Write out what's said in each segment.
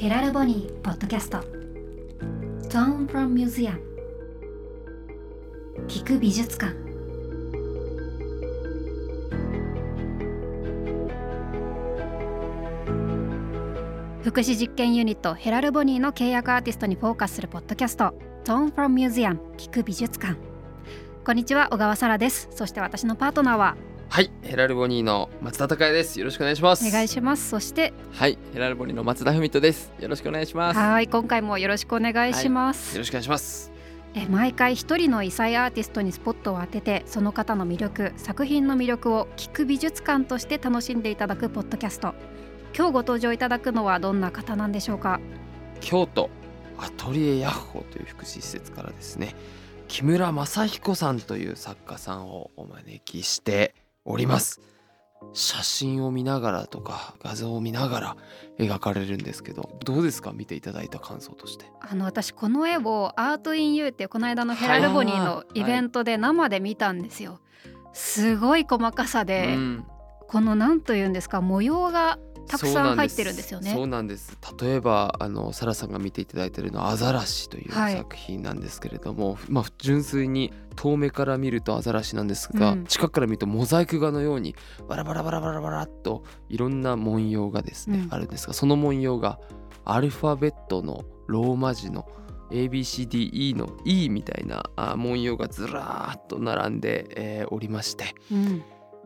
ヘラルボニーポッドキャスト。Tone from Museum 聞く美術館。福祉実験ユニットヘラルボニーの契約アーティストにフォーカスするポッドキャスト。Tone from Museum 聞く美術館。こんにちは小川沙羅です。そして私のパートナーははい、ヘラルボニーの松田孝也です。よろしくお願いします。お願いしますそしてはい、ヘラルボニーの松田文人です。よろしくお願いします。はい今回もよろしくお願いします、よろしくお願いします。え毎回一人の異彩アーティストにスポットを当ててその方の魅力作品の魅力を聞く美術館として楽しんでいただくポッドキャスト今日ご登場いただくのはどんな方なんでしょうか？京都アトリエヤッホーという福祉施設からですね、木村正彦さんという作家さんをお招きしております。写真を見ながらとか画像を見ながら描かれるんですけど、どうですか？見ていただいた感想として。あの私この絵をアートインユーっていうこの間のヘラルボニーのイベントで生で見たんですよ、すごい細かさで、うん。このなんというんですか模様がたくさん入ってるんですよね。そうなんです。例えばあのサラさんが見ていただいているのはアザラシというはい作品なんですけれども、まあ純粋に遠目から見るとアザラシなんですが、うん。近くから見るとモザイク画のようにバラバラバラバラバラっといろんな文様がですね、うん。あるんですがその文様がアルファベットのローマ字の ABCDE の E みたいなあ文様がずらーっと並んで、えーおりましてうん。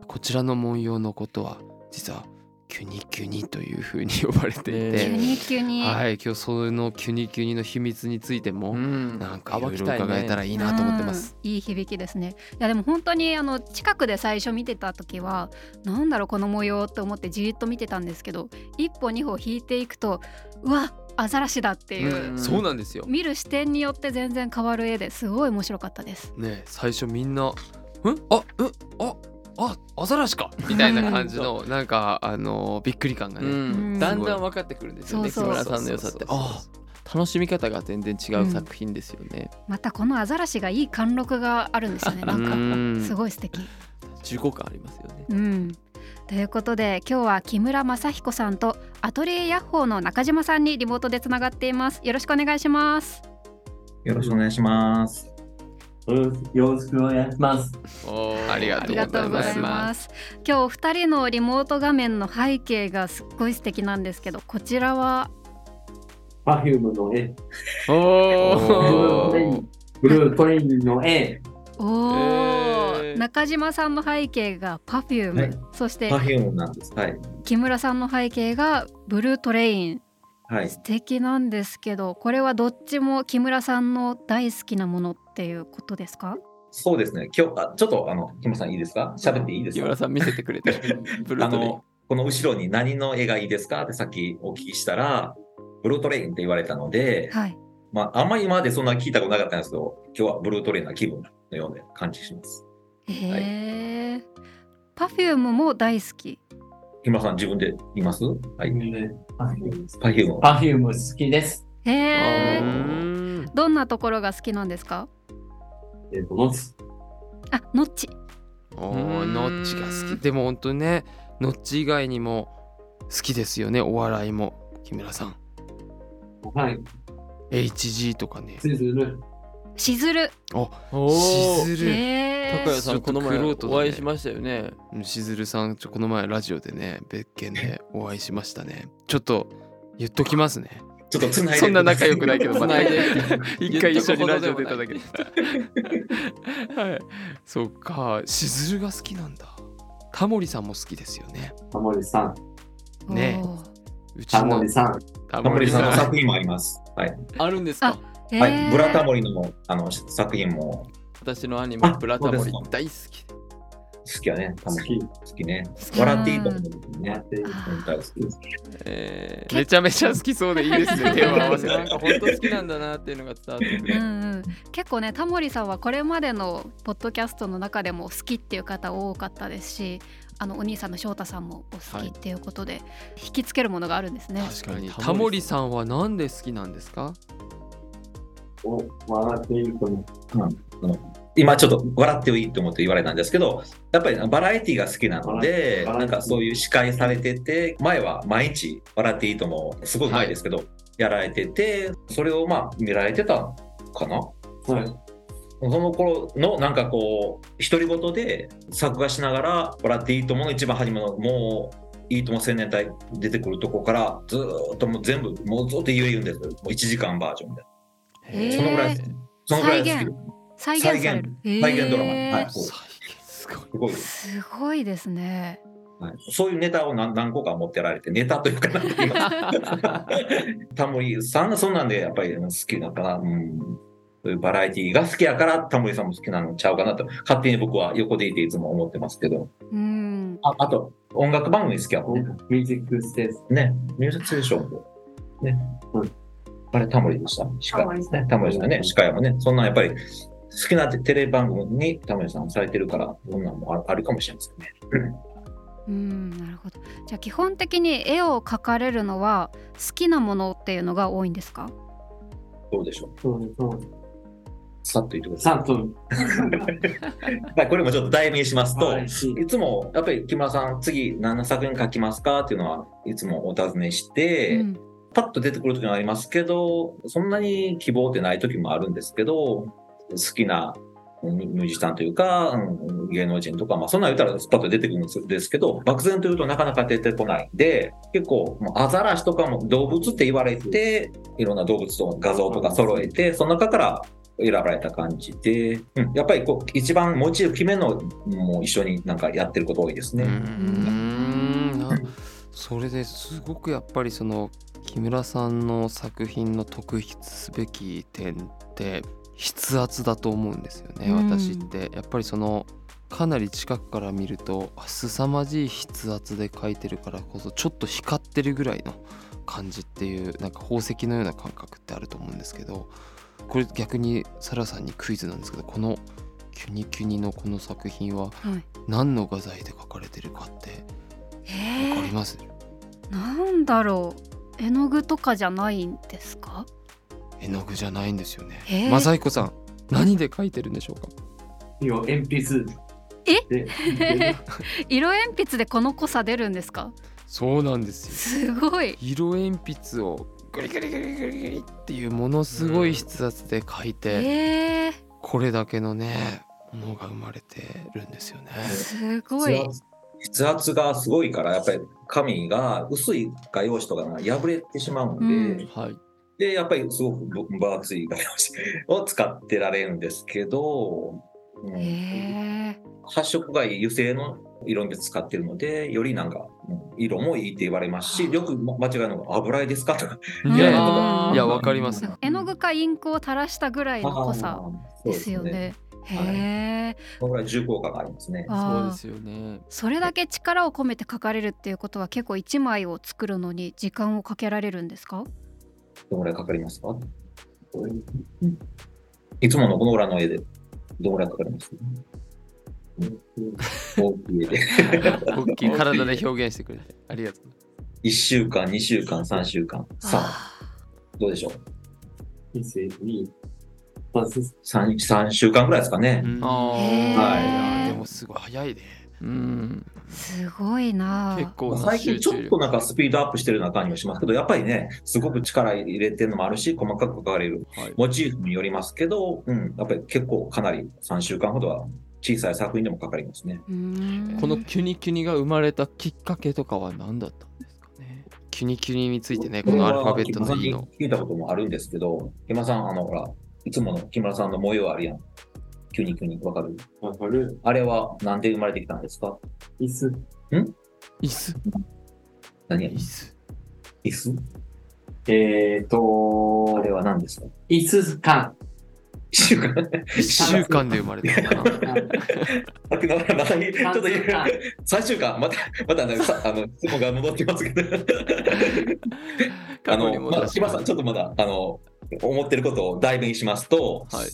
こちらの文様のことは実はキュニキュニというふうに呼ばれていて、え急に急に、はい今日そのキュニキュニの秘密についても、ん。なんかいろいろ伺えたらいいなと思ってます。うん。いい響きですね。いやでも本当にあの近くで最初見てた時はなんだろうこの模様って思ってじーっと見てたんですけど一歩二歩引いていくとうわアザラシだっていう、うんそうなんですよ。見る視点によって全然変わる絵ですごい面白かったです。ね最初みんな「んあ？うんあ？あアザラシか」みたいな感じのなんかあのびっくり感がね。うん。うんだんだん分かってくるんですよね。木そうそう。村さんの良さって。ああ、楽しみ方が全然違う作品ですよね。またこのアザラシがいい貫禄があるんですよねなん。うんか。すごい素敵。重厚感ありますよね。うん。ということで今日は木村正彦さんとアトリエヤッホーの中島さんにリモートでつながっています。よろしくお願いします。よろしくお願いします。よろしくお願いします。ありがとうございます。今日お二人のリモート画面の背景がすっごい素敵なんですけどこちらは？Perfume の絵、おー。ブルートレインの絵、おー、えー。中島さんの背景が Perfume、はい。そして Perfume なんです。はい。木村さんの背景がブルートレインはい。素敵なんですけどこれはどっちも木村さんの大好きなものっていうことですか？そうですね。今日、あちょっと、あの、木村さんいいですか？喋っていいですか？木村さん見せてくれて。あの、この後ろに何の絵がいいですか？ってさっきお聞きしたら、ブルートレインって言われたので、はいまあ、あんまり今までそんな聞いたことなかったんですけど、今日はブルートレインな気分のような感じします。へえ、Perfume も大好き木村さん自分で言います？はい。Perfume Perfume。Perfume 好きです。へえうんどんなところが好きなんですか？えっと、ノツ。あノッチおーノッチが好きでも本当にねノッチ以外にも好きですよねお笑いも木村さんはい。HG とかねすずる。しずる。おー。しずる。へえ。高谷さんこの前お会いしましたよね。うんしずるさんちょこの前ラジオでね別件で お会いしましたね。ちょっと言っときますね。ちょっとつないで。そんな仲良くないけどまた繋いで 一回一緒にラジオ出ただけで はい。そっか。しずるが好きなんだ。タモリさんも好きですよね。タモリさん。ね。うちタモのリさん。タタモリさんのん作品もあります。はい。あるんですか？はい。ブラタモリのあの作品も私のアニメあブラタモリそうですか大好き。好きやね。タモリ好き。好きね。き笑っていいと思うね。であ本当は好きです。えーめちゃめちゃ好きそうでいいですね手を合わせてなんか本当好きなんだなっていうのが伝わってくる。うんうん、結構ねタモリさんはこれまでのポッドキャストの中でも好きっていう方多かったですしあのお兄さんの翔太さんもお好きっていうことで、引きつけるものがあるんですね。確かにタモリタモリさんはなんで好きなんですか？お笑っていると思う。あの今ちょっと笑っていいと思って言われたんですけど、やっぱりバラエティが好きなので、なんかそういう司会されてて、前は毎日笑っていいとも、すごい前ですけど、やられてて、それをまあ見られてたかな？はい。その頃のなんかこう、独り言で作画しながら、笑っていいともの一番初めの、もう、いいとも青年隊出てくるとこから、ずーっともう全部、もうずっと言うんですよ。もう1時間バージョンで。そのぐらい、そのぐらい好きで再現される再現ドラマはいすごい。すごいです。すごいですねはい、そういうネタを何何個か持ってられて、ネタというかか タモリさんがそんなんでやっぱり好きなのかな。うん。そういうバラエティが好きやからタモリさんも好きなのちゃうかなと、勝手に僕は横でいていつも思ってますけど。うんああと、音楽番組好きやもんね。ミュージックステーション。ね、ミュージックステーションも。ね。うんあれタモリでした。司会タモリさんね。タモリさんね。司会もね。そんなんやっぱり好きなテレビ番組にタモリさんされてるから、そんなんもああるかもしれないですね。うんなるほどじゃあ基本的に絵を描かれるのは好きなものっていうのが多いんですか？どうでしょう？そうですそうです。さっと言ってください。サントはい、これもちょっと題名しますと、はいいつもやっぱり木村さん、次何の作品書きますか？っていうのはいつもお尋ねして、うんパッと出てくる時もありますけど、そんなに希望ってない時もあるんですけど、好きなミュージシャンというか、芸能人とか、まあそんなん言ったらスパッと出てくるんですけど、漠然と言うとなかなか出てこないんで、結構アザラシとかも動物って言われて、いろんな動物と画像とか揃えて、その中から選ばれた感じで、うん、やっぱりこう一番モチーフ決めのも一緒になんかやってること多いですね。それですごくやっぱりその木村さんの作品の特筆すべき点って筆圧だと思うんですよね、うん。私ってやっぱりそのかなり近くから見るとあ凄まじい筆圧で描いてるからこそちょっと光ってるぐらいの感じっていうなんか宝石のような感覚ってあると思うんですけどこれ逆にサラさんにクイズなんですけどこの「キュニキュニ」のこの作品ははい。何の画材で描かれてるかってえわかります、なんだろう絵の具とかじゃないんですか？絵の具じゃないんですよね。えーマサイコさん、何で描いてるんでしょうか？色鉛筆。え？色鉛筆でこの濃さ出るんですか？そうなんですよ。すごい色鉛筆をグリグリグリグリグリっていうものすごい筆圧で描いて、えー、これだけのねものが生まれてるんですよね。すごい筆圧がすごいから、やっぱり紙が薄い画用紙とかが破れてしまうんで、うんはい。で、やっぱりすごく分分厚い画用紙を使ってられるんですけど、うん発色がいい油性の色味使ってるので、よりなんか、うん色もいいって言われますし、よく間違いのが油絵ですか？とか。いやわかります。絵の具かインクを垂らしたぐらいの濃さですよ。ね。はいへえ、そのぐらい重厚感がありますね。そうですよね。それだけ力を込めて描かれるっていうことは結構一枚を作るのに時間をかけられるんですか？どのぐらいかかりますか？いつものこの裏の絵でどのぐらいかかります？大きい絵で。大きい体で表現してくれてありがとう。1週間、2週間、3週間。さあ、あどうでしょう？3, 3週間ぐらいですかね。あはい。でもすごい早いね。うん。ーすごいな結構な最近。ちょっとなんかスピードアップしてるような感じもしますけど、やっぱりね、すごく力入れてるのもあるし、細かく描かれるはいモチーフによりますけど、うん、やっぱり結構かなり3週間ほどは小さい作品でもかかりますね。このキュニキュニが生まれたきっかけとかは何だったんですかね。キュニキュニについてね、このアルファベットの E の。聞いたこともあるんですけど、木村さん、あの、ほら、いつもの木村さんの模様あるやん。キュニキュニ、わかる？わかる。あれはなんで生まれてきたんですか？椅子。椅子。何や？椅子。椅子？えっ、ー、とあれは何ですか？椅子感。一週間一週間で生まれたのかな。あちょっと言う感3週間、また、またね、さあの、質問が戻ってますけど。あの、まだ、木村さん、ちょっとまだ、あの、思ってることを代弁しますと、はい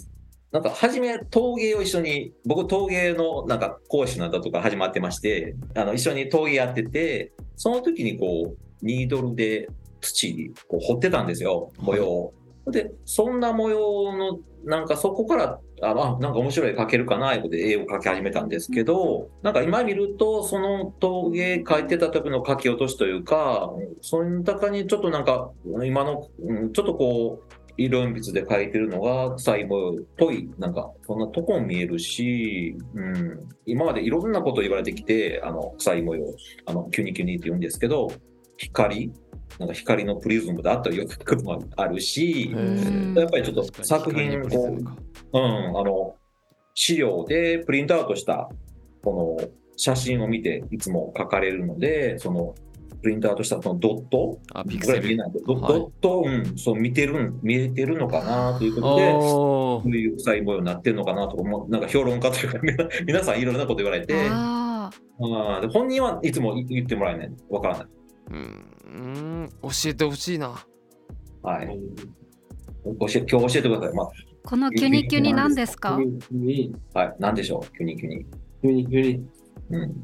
なんか、初め、陶芸を一緒に、僕、陶芸の、なんか、講師なんだとか始まってまして、あの、一緒に陶芸やってて、その時に、こう、ニードルで土にこう掘ってたんですよ、模様を。で、そんな模様の、なんかそこから、あ、あなんか面白い描けるかな、ことで絵を描き始めたんですけど、なんか今見ると、その陶芸描いてた時の描き落としというか、その中にちょっとなんか、今の、うんちょっとこう、色鉛筆で描いてるのが臭い模様っぽい、なんか、そんなとこも見えるし、うん、今までいろんなこと言われてきて、あの、臭い模様、あの、キュニキュニって言うんですけど、光なんか光のプリズムであったりよく来るのもあるし、ん。やっぱりちょっと作品こう、うん、あの、資料でプリントアウトした、この写真を見ていつも書かれるので、その、プリントアウトしたそのドットあピクこれ見えないドはい。ドット、うん、そう見てるん、見えてるのかなということで、おこういう臭い模様になってるのかなとか、もうなんか評論家というか、皆さんいろんなこと言われて、ああーで本人はいつも言ってもらえない。わからない。うん。うん教えてほしいなはい。教え今日教えてください。まーこのキュニキュニ何ですか？はい。何でしょう？キュニキュニ。急に、急に。うん。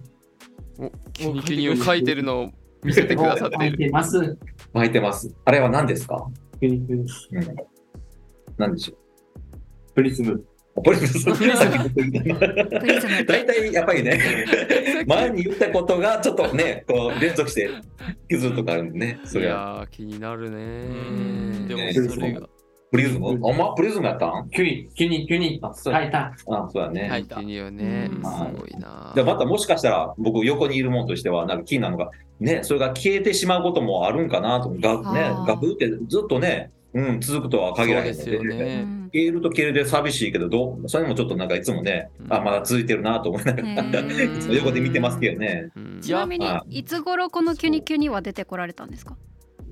おキュニキュニを書いてるのを見せてくださっている書いてます。巻いてます。あれは何ですか？急に、急に。うん。何でしょプリズム。うポリスさっき言ったプリズム大体やっぱりね、前に言ったことがちょっとね、こう連続して傷とかあるんでね。そいれは。気になるね。んでもね。それが。プリズム。あん。まプリズムやったん？急に、急に、急に。あそう。書いた。あ、そうだね。キュニキュニはね。うん。すごいな。でまたもしかしたら僕横にいるもんとしてはなんか気になるのがねそれが消えてしまうこともあるんかなとがねガブってずっとね、うん、続くとは限らへんので。すよね。うん。消えると消えるで寂しいけどどうそれもちょっとなんかいつもね、うん。あまだ続いてるなと思いながら、いつも横で見てますけどね。うん。ちなみにはいつ頃このキュニキュニは出てこられたんですか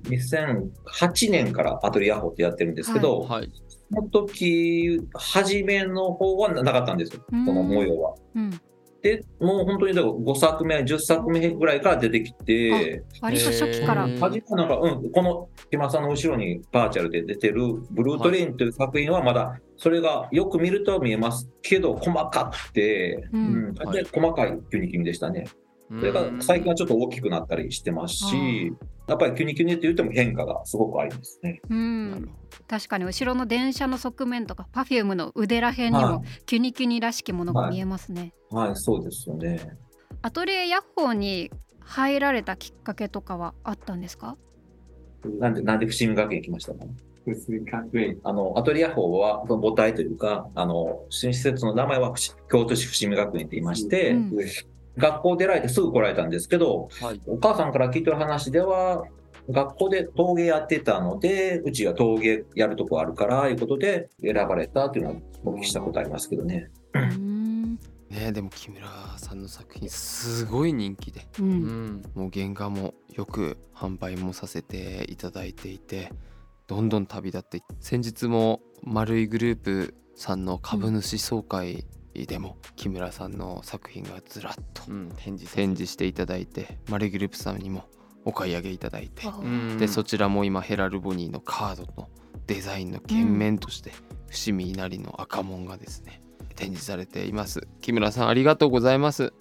？2008年からアトリエアホってやってるんですけど、はい。その時初めの方はなかったんですよ。この模様は。うんでもう本当にだから5作目10作目ぐらいから出てきて割と初期から。初めはなんか、うん、この木村さんの後ろにバーチャルで出てるブルートレインという作品はまだそれがよく見ると見えますけど細かくて、ううんんで細かいキュニキュニでしたね。それが最近はちょっと大きくなったりしてますし、やっぱりキュニキュニって言っても変化がすごくありますね。うん。確かに後ろの電車の側面とか Perfume の腕らへんにはもキュニキュニらしきものが見えますね、はい、そうですよね。アトリエヤッホーに入られたきっかけとかはあったんですか？なんで、なんで伏見学園行きましたか薄い学園。あの、アトリエ法は、その母体というか、あの、新施設の名前は伏京都市伏見学園って言いまして、うん学校出られてすぐ来られたんですけど、はい。お母さんから聞いてる話では、学校で陶芸やってたので、うちが陶芸やるとこあるから、いうことで選ばれたっていうのはお聞きしたことありますけどね。うん。ねでも木村さんの作品すごい人気で、ううん。ん、もう原画もよく販売もさせていただいていてどんどん旅立ってい先日も丸いグループさんの株主総会でも木村さんの作品がずらっと展示展示していただいて丸いグループさんにもお買い上げいただいてあでそちらも今ヘラルボニーのカードのデザインの剣面として伏見稲荷の赤門がですね展示されています。木村さんありがとうございます。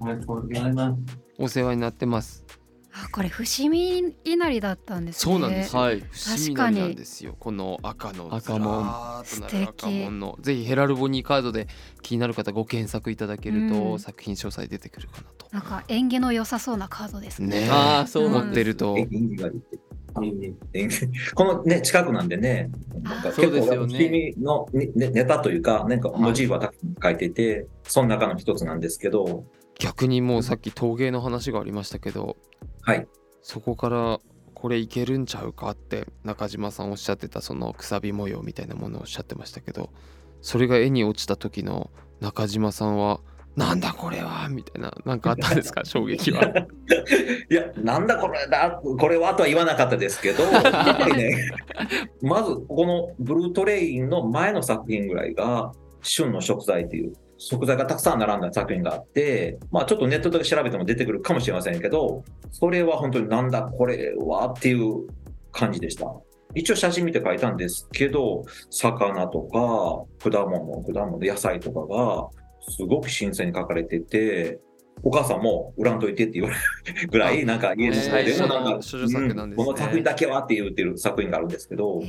ありがとうございます。お世話になってますあこれ伏見稲荷だったんですね。そうなんです、はい。伏見稲荷確かになんですよ。この赤の赤門。素敵。赤門の。ぜひヘラルボニーカードで気になる方ご検索いただけると、うん。作品詳細出てくるかなと。なんか縁起の良さそうなカードですね。ねあーそうなんです持ってると。縁起がいいって。いいね縁起このね、近くなんでね、なんかそう結構、ですよね。伏見のねねネタというか、なんかモチーフはたくさん書いてて、その中の一つなんですけど、逆にもうさっき陶芸の話がありましたけどはい。そこからこれいけるんちゃうかって中島さんおっしゃってたそのくさび模様みたいなものをおっしゃってましたけどそれが絵に落ちた時の中島さんはなんだこれはみたいななんかあったんですか？衝撃は。いや、なんだこれだ、これはとは言わなかったですけど、やっぱりね、まずこのブルートレインの前の作品ぐらいが、旬の食材っていう、食材がたくさん並んだ作品があって、まあちょっとネットで調べても出てくるかもしれませんけど、それは本当になんだこれはっていう感じでした。一応写真見て書いたんですけど、魚とか果物、果物、野菜とかがすごく新鮮に書かれてて、お母さんも売らんといてって言われるぐらい、なんか家の中でもなうんこの作品だけはって言ってる作品があるんですけど、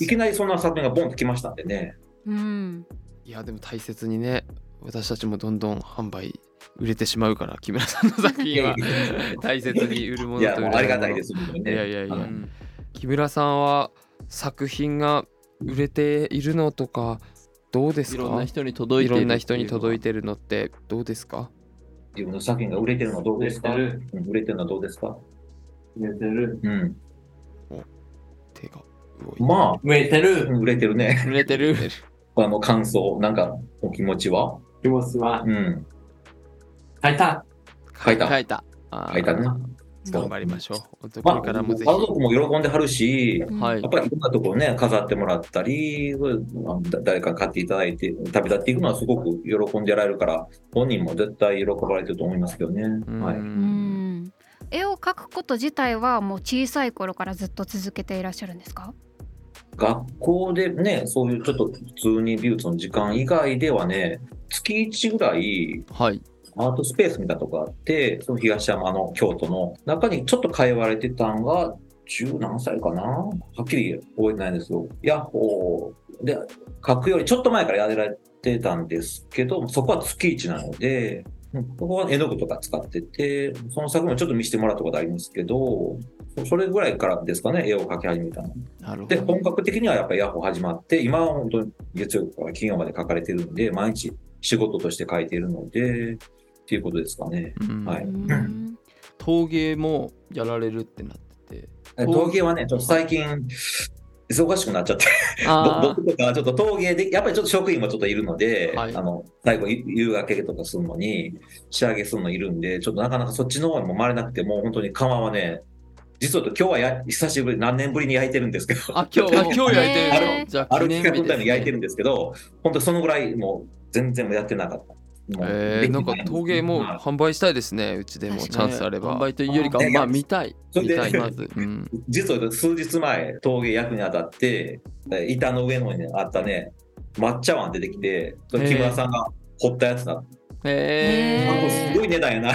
いきなりそんな作品がボンと来ましたんでね。うんいやでも大切にね私たちもどんどん販売売れてしまうから木村さんの作品は。大切に売るものと売れも。うありがたいです。ね。いやいやいや。はうん木村さんは作品が売れているのとかどうですか？いろんな人に届いてるいろんな人に届いててるのってどうですか？自分の作品が売れてるのはどうですか？売れてるうん売れてるのはどうですか？売れてる。うん。手が動いてまあ、売れてる。売れてるね。売れてるあの感想、なんかお気持ちは？気持ちは？うん。書いた。書いた。書いた。書いたね。頑張りましょう。まあ、家族も喜んではるし、うん。はい。やっぱりいろんなところね、飾ってもらったり、誰かに買っていただいて、旅立っていくのはすごく喜んでられるから、本人も絶対喜ばれてると思いますけどね。うん。はい。うん。絵を描くこと自体はもう小さい頃からずっと続けていらっしゃるんですか？学校でね、そういうちょっと普通に美術の時間以外ではね、月1ぐらいはい。アートスペースみたいなとこあって、その東山の京都の中にちょっと通われてたんが、十何歳かな？はっきり覚えてないんですよ。ヤッホー。で、書くよりちょっと前からやられてたんですけど、そこは月1なので、うんここは絵の具とか使ってて、その作品もちょっと見せてもらったことありますけど、それぐらいからですかね、絵を描き始めたの。で、なるほど本格的にはやっぱりヤッホー始まって、今は本当に月曜から金曜まで書かれてるんで、毎日仕事として書いているので、っていうことですかね。うん。はい。うん。陶芸もやられるってなってて。え陶芸。はね、ちょっと最近、忙しくなっちゃって、僕とかはちょっと陶芸で、やっぱりちょっと職員もちょっといるので、はい。あの、最後、ゆ夕がけとかするのに、仕上げするのいるんで、ちょっとなかなかそっちの方にも回れなくて、もう本当に窯はね、実は今日はや久しぶり、何年ぶりに焼いてるんですけど、あ今日あ今日焼いてるのじゃあある企画のために焼いてるるんですけど、本当そのぐらいもう全然やってなかった。えー、なんか陶芸もはい販売したいですねうちでもチャンスあれば。販売というよりかは。ねまあ見たい。見たいまず、うん、実は数日前、陶芸役に当たって、え板の上の方にあったね、抹茶碗出てきて、木村さんが掘ったやつだっへえすごい値段やな。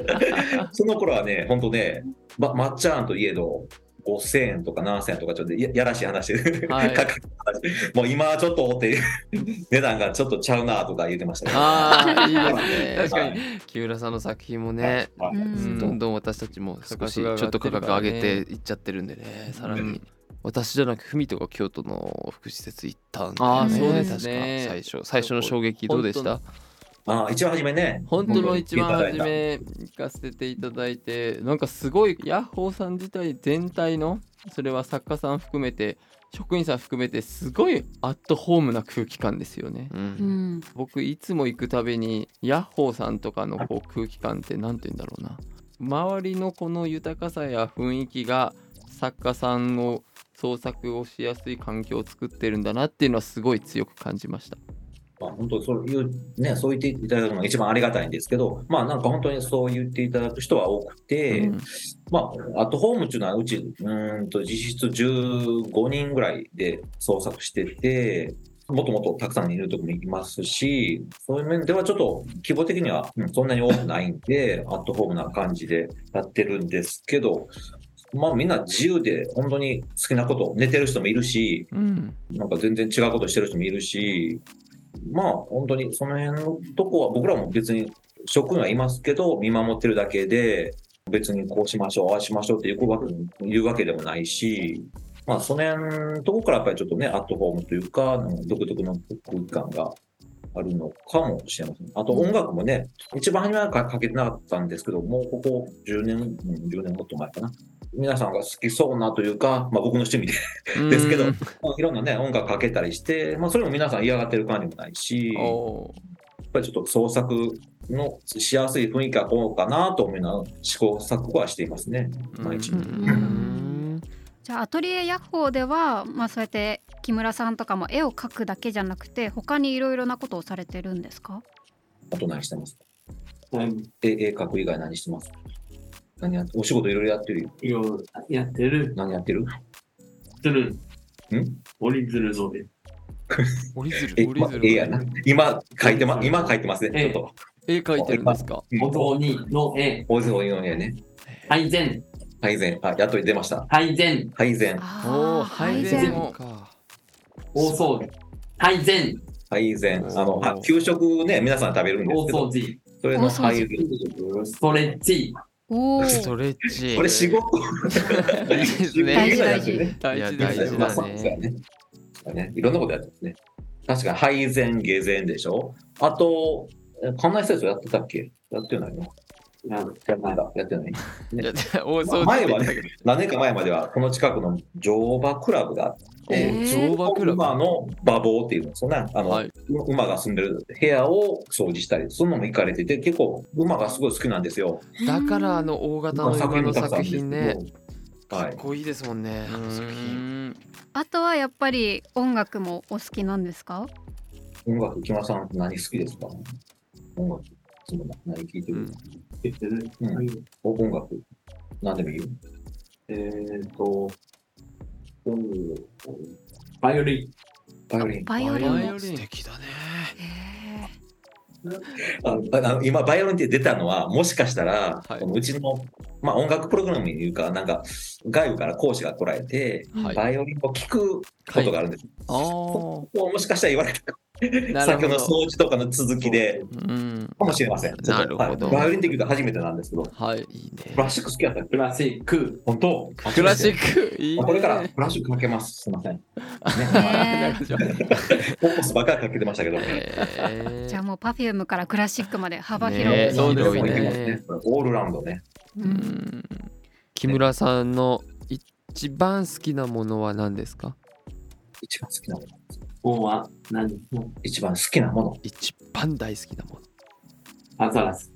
その頃はね、本当ね、ま、抹茶碗といえど、5000円とか7000円とかちょっとややらしい話で、はい。もう今はちょっとっていう値段がちょっとちゃうなとか言ってましたけど。ああいいですね。確かに。はい木村さんの作品もねはい。うん。どんどん私たちも少しちょっと価格上げていっちゃってるんでねさらに。うん私じゃなく文とか京都の福祉施設行ったんだあーそうですね。確か最初。最初の衝撃どうでした？あ一番初めね、本当の一番初め行かせていただいてなんかすごいヤッホーさん自体全体のそれは作家さん含めて職員さん含めてすごいアットホームな空気感ですよね。ううん。ん僕いつも行くたびにヤッホーさんとかのこう空気感って何て言うんだろうな。周りのこの豊かさや雰囲気が作家さんの創作をしやすい環境を作ってるんだなっていうのはすごい強く感じました。まあ、本当そういう、ね、そう言っていただくのが一番ありがたいんですけど、まあなんか本当にそう言っていただく人は多くて、うん。まあ、アットホームっていうのはうち、うーんと実質15人ぐらいで創作してて、もっともっとたくさんいるとこもいますし、そういう面ではちょっと規模的には、うんそんなに多くないんで、アットホームな感じでやってるんですけど、まあみんな自由で本当に好きなこと、寝てる人もいるし、うん。なんか全然違うことしてる人もいるし、まあ本当にその辺のとこは僕らも別に職員はいますけど、見守ってるだけで、別にこうしましょう、ああしましょうっていうわけ言うわけでもないし、まあその辺のとこからやっぱりちょっとね、アットホームというか、独特の空間があるのかもしれません。あと音楽もね、一番初めはかかけてなかったんですけど、もうここ10年、うん10年もっと前かな。皆さんが好きそうなというか、まあ僕の趣味でですけど、うんまあいろんなね、音楽かけたりして、まあそれも皆さん嫌がってる感じもないし、やっぱりちょっと創作のしやすい雰囲気はこうかなと思いながら試行錯誤はしていますね、毎日。じゃあアトリエヤッホーでは、まあ、そうやって木村さんとかも絵を描くだけじゃなくて他にいろいろなことをされてるんですか？あと何してます？うん絵絵描く以外何してます？何やお仕事いろいろやってるよ。いやってる。何やってる？する。ん？折り鶴ぞで。折り鶴？え、ま折り鶴？絵やな。今描いてま、今描いてますね。ちょっと。絵描いてるんですか？うんお雑煮の絵。大勢多いのにね。配膳。配膳。あ、やっと出ました。配膳、配膳。おお配膳か大掃除。配膳、配膳。あの、あ給食ね、皆さん食べるんです大けど掃、除。それの配膳。ストレッチ、おおストレッチこれ仕事いいですね大事大事大事ですよ大事まあそうですよね。ねいろんなことやってますね。確かに配膳、下膳でしょあと、え館内施設やってたっけ？やってないの？ややってたやってない。前はね何年か前まではこの近くの乗馬クラブがあって、乗馬クラブ。馬の馬房っていうんですよね。あの、はい。馬が住んでる部屋を掃除したり、そんなのも行かれてて、結構馬がすごい好きなんですよ。だからあの大型の馬の作品ね。はい。かっこいいですもんねあの作品。あとはやっぱり音楽もお好きなんですか？音楽、木村さん何好きですか？音楽、その何聴いてる、うん。言ってる。うん。音楽、何でもいいよ。えーと、うん。バイオリン。バイオリン。バイオリン素敵だねへああの今、バイオリンって出たのは、もしかしたら、はいこのうちの、まあ、音楽プログラムにいうか、なん。か、外部から講師が来られて、はいバイオリンを聞くことがあるん。です。あもしかしたら言われたか 先ほどの掃除とかの続きで、う。ん。かもしれません。なるほど。はい。バイオリンって聞くと初めてなんですけど、はい。いいね。クラシック好きやったクラシック。本当？クラシク？ックいいね。これからクラシックかけます。すみません。ね、ポップスばっかりかけてましたけど。えー。じゃあもう Perfume からクラシックまで幅広ねく、そうですね。オールラウンドね。ううんん。木村さんの一番好きなものは何ですか？一番好きなもの。本は何一番好きなもの？一番大好きなものアザラシ。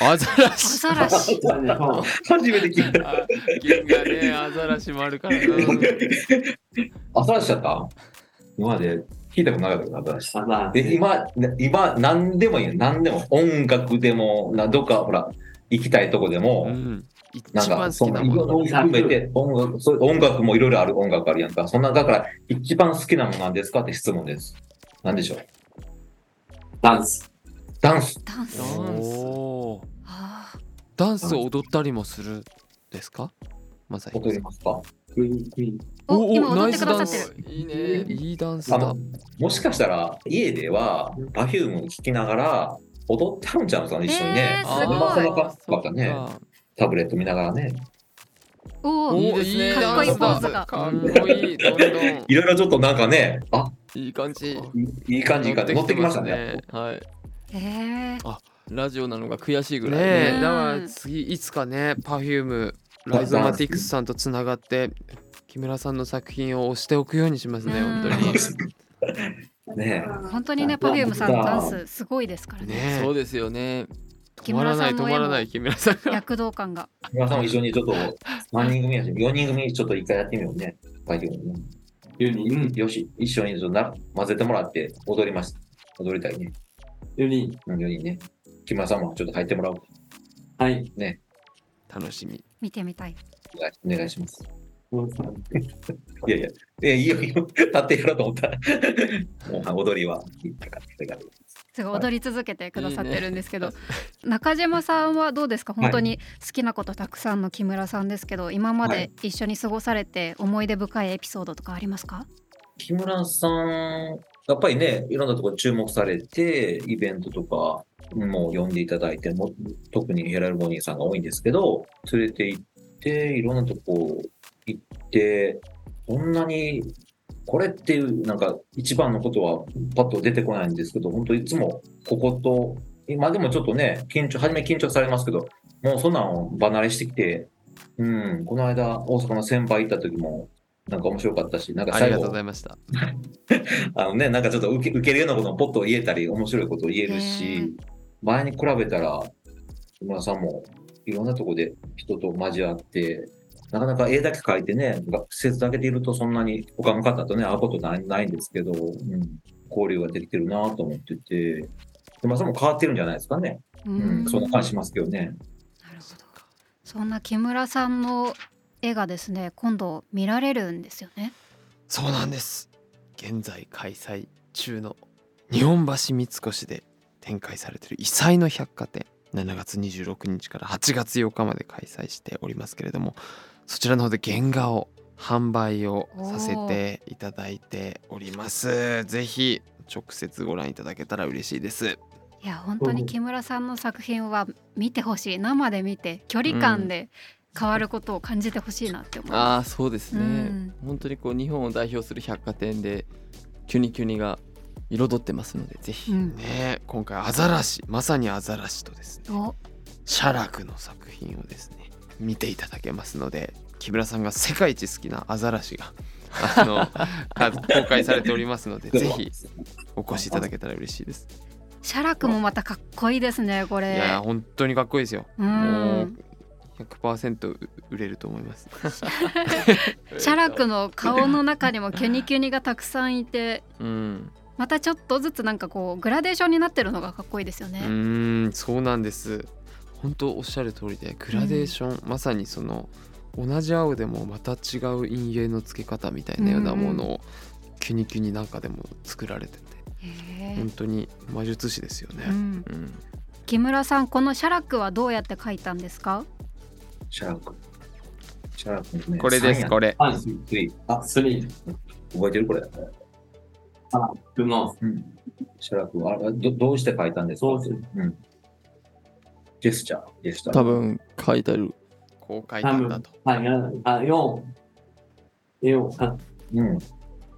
アザラアシザラシ本初めて聞いた。あ銀がねアザラシもあるからなアザラシだった？今まで聞いたことなかったけど、アザラシ。で、シ。今、今、何でもいいよ。何でも。音楽でも、などっか、ほら、行きたいとこでも、うん一番好その、きなもの。色々含めて、音楽、そう音楽もいろいろある音楽あるやんか。そんな、だから、一番好きなものなんですかって質問です。何でしょう？ダンス。ダンス。ダンス。ダンス。おーあダンスを踊ったりもするですか？まさ踊りますか？クイーンクイーン。ーお今踊ってくださってる。るいいね。いいダンスだ。あの、もしかしたら、家では、パフューム聴きながら、踊ってはるんちゃうんですかね、一緒にね。えーすごい。まあそのかそっか。ね、タブレット見ながらね。おおいいですね。かっこいいポーズがかっこいい。どんどん。いろいろちょっとなんかね、あ、いい感じ。いいい感じいい感じ。乗ってきましたね。はい。へえラジオなのが悔しいぐらいね。だから次いつかね Perfume ライゾマティクスさんとつながって木村さんの作品を押しておくようにしますねうん。本当に。ね本当にね Perfume さんダンスすごいですからね。ねそうですよね木止まらない村さんの絵も止まらない木村さんが躍動感が木村さんも一緒にちょっと、何人組やし、4人組ちょっと一回やってみようね。パフュームね。4人？よし、一緒にちょっとな混ぜてもらって踊ります。踊りたいね。4人。うん4人ね。木村さんもちょっと入ってもらおう。はい。楽しみ見てみたいお願いします。いやいや、いや、いいよ、いいよ。立ってやろうと思ったら。もう踊りは、いいかってからすごい踊り続けてくださってるんですけど中島さんはどうですか？本当に好きなことたくさんの木村さんですけど今まで一緒に過ごされて思い出深いエピソードとかありますか？木村さん、やっぱりね、いろんなところ注目されて、イベントとかも呼んでいただいて、も特にヘラルボニーさんが多いんですけど、連れて行って、いろんなとこ行って、そんなに、これっていう、なんか一番のことはパッと出てこないんですけど、本当いつもここと、今でもちょっとね、緊張、初め緊張されますけど、もうそんなんを離れしてきて、うん、この間大阪の先輩行った時も、なんか面白かったし、なんか最後ありがとうござ、いました。あのね、なんかちょっと受け受けるようなこともポッと言えたり、面白いことを言えるし、前に比べたら、木村さんもいろんなとこで人と交わって、なかなか絵だけ描いてね、学生だけでいるとそんなに他の方とね、会うことないないんですけど、うん、交流ができてるなと思ってて、木村さんも変わってるんじゃないですかね。ううん、そんな感じしますけどね。なるほどそんな木村さんの絵がですね今度見られるんですよね。そうなんです。現在開催中の日本橋三越で展開されている異彩の百貨店。7月26日から8月8日まで開催しておりますけれどもそちらの方で原画を販売をさせていただいております。ぜひ直接ご覧いただけたら嬉しいです。いや本当に木村さんの作品は見てほしい。生で見て距離感で変わることを感じてほしいなって思いあまあそうですね、うん。本当にこう日本を代表する百貨店でキュニキュニが彩ってますのでぜひ、す。うん、ね今回アザラシまさにアザラシとですね。お。写楽の作品をですね見ていただけますので木村さんが世界一好きなアザラシが あのか公開されておりますので ぜひお越しいただけたら嬉しいです。写楽もまたかっこいいですねこいれ。や本当にかっこいいですよ。うもうん100%売れると思います。写楽の顔の中にもキュニキュニがたくさんいてうん。またちょっとずつなんかこうグラデーションになってるのがかっこいいですようね。ーんそうなんです本当おっしゃる通りでグラデーション、まさにその同じ青でもまた違う陰影の付け方みたいなようなものをキュニキュニなんかでも作られててへ本当に魔術師ですよねえ、うん、うん木村さんこの写楽はどうやって描いたんですか？シャラク。シャラクのね。これですこれ。あ、スリー。覚えてるこれ。あ、ルノうん。シャラクは、あどどうして書いたんですか？うん。ジェスチャー。ジェスチャー。多分書いてあるこう書いたんだとはい、あ、4。4。あ、うん。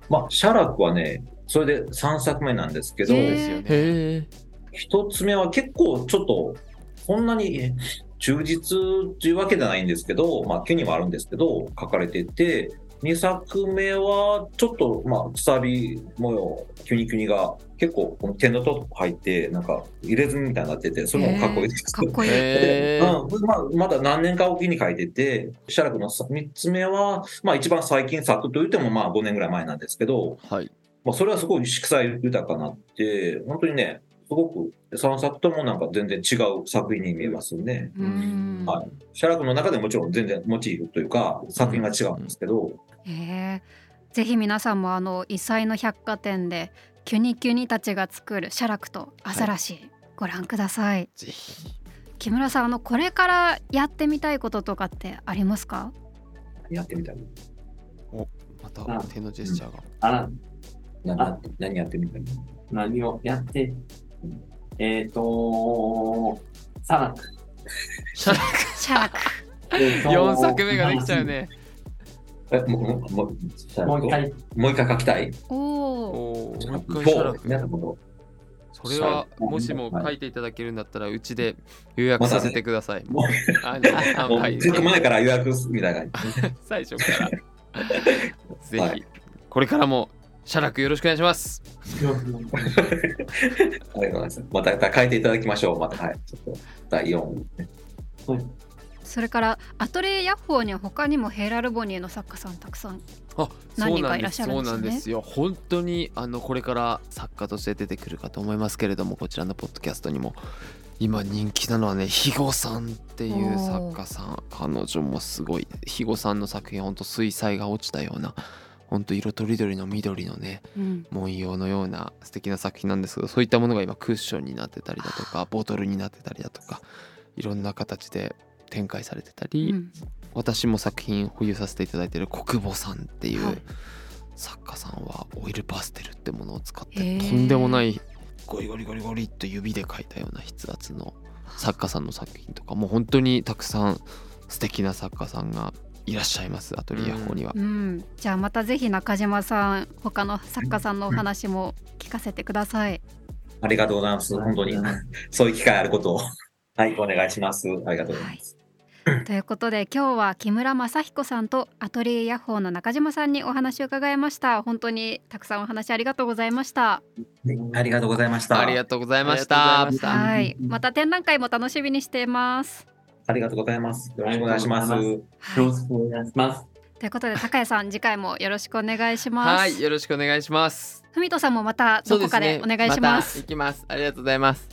まあ、シャラクはね、それで3作目なんですけど、へーですよねへえ一つ目は結構ちょっと、そんなにえ忠実というわけじゃないんですけど、まあ、毛にもあるんですけど、書かれてて、2作目はちょっと、まあ、くさび模様、キュニキュニが結構、この点のとこ入って、なんか入れ墨みたいになってて、それもかっこいいです。かっこいい。へえうんまあ、まだ何年かおきに書いてて、写楽の3つ目は、まあ、一番最近作といってもまあ5年ぐらい前なんですけど、はいまあ、それはすごい色彩豊かになって、本当にね、すごく3作ともなんか全然違う作品に見えますよね。うん。はい写楽の中でもちろん全然モチーフというか作品が違うんですけど、へえ。ぜひ皆さんもあの異彩の百貨店でキュニキュニたちが作る写楽とアザラシ、ご覧ください。ぜひ木村さんあのこれからやってみたいこととかってありますか？やってみたい。また手のジェスチャーがあら、何何やってみたい何をやって、えっ、ー、とサラク。写楽写楽。えーと4作目ができちゃう。ねえ、もう、もう、もうもう一。回。もう一回書きたい？おお。もう一回写楽なるほど。それはもしも書いていただけるんだったらうちで予約させてください。もうあのもう販売ずっと前から予約みたいな。最初から。ぜひはいこれからも写楽よろしくお願いします。ありがとうございます。また書いていただきましょう。また、はい。ちょっと第4。それからアトリエヤッホーには他にもヘラルボニーの作家さんたくさん。あ、何人かいらっそうなんです。そうしゃるんですよねなんですよ。本当にあのこれから作家として出てくるかと思いますけれども、こちらのポッドキャストにも今人気なのはね、肥後さんっていう作家さん。彼女もすごい。肥後さんの作品本当水彩が落ちたような。本当色とりどりの緑のねうん。文様のような素敵な作品なんですけどそういったものが今クッションになってたりだとかボトルになってたりだとかいろんな形で展開されてたり、うん私も作品保有させていただいている国母さんっていうはい作家さんはオイルパステルってものを使ってとんでもないゴリゴリゴリゴリっと指で描いたような筆圧の作家さんの作品とかもう本当にたくさん素敵な作家さんがいらっしゃいますアトリエ法には。うん。じゃあまたぜひ中島さん他の作家さんのお話も聞かせてください。ありがとうございます。本当に。そういう機会あることを。はい、お願いします。ありがとうございます。ということで今日は木村正彦さんとアトリエヤッホーの中島さんにお話を伺いました。本当にたくさんお話ありがとうございました。ありがとうございました。ありがとうございましあたはい。また展覧会も楽しみにしています。ありがとうございます。よろしくお願いします。よはいろ。しくお願いします。ということで高谷さん次回もよろしくお願いします。はいよろしくお願いします。ふみとさんもまたどこかでお願いしま。た行きますありがとうございます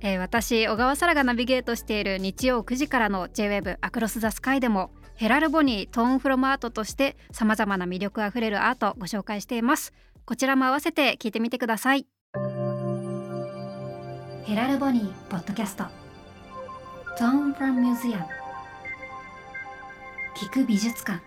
えー私小川沙羅がナビゲートしている日曜9時からの J-WEB アクロスザスカイでもヘラルボニートーンフロムアートとしてさまざまな魅力あふれるアートをご紹介しています。こちらも合わせて聞いてみてください。ヘラルボニーポッドキャスト。Tone from Museum 聞く美術館。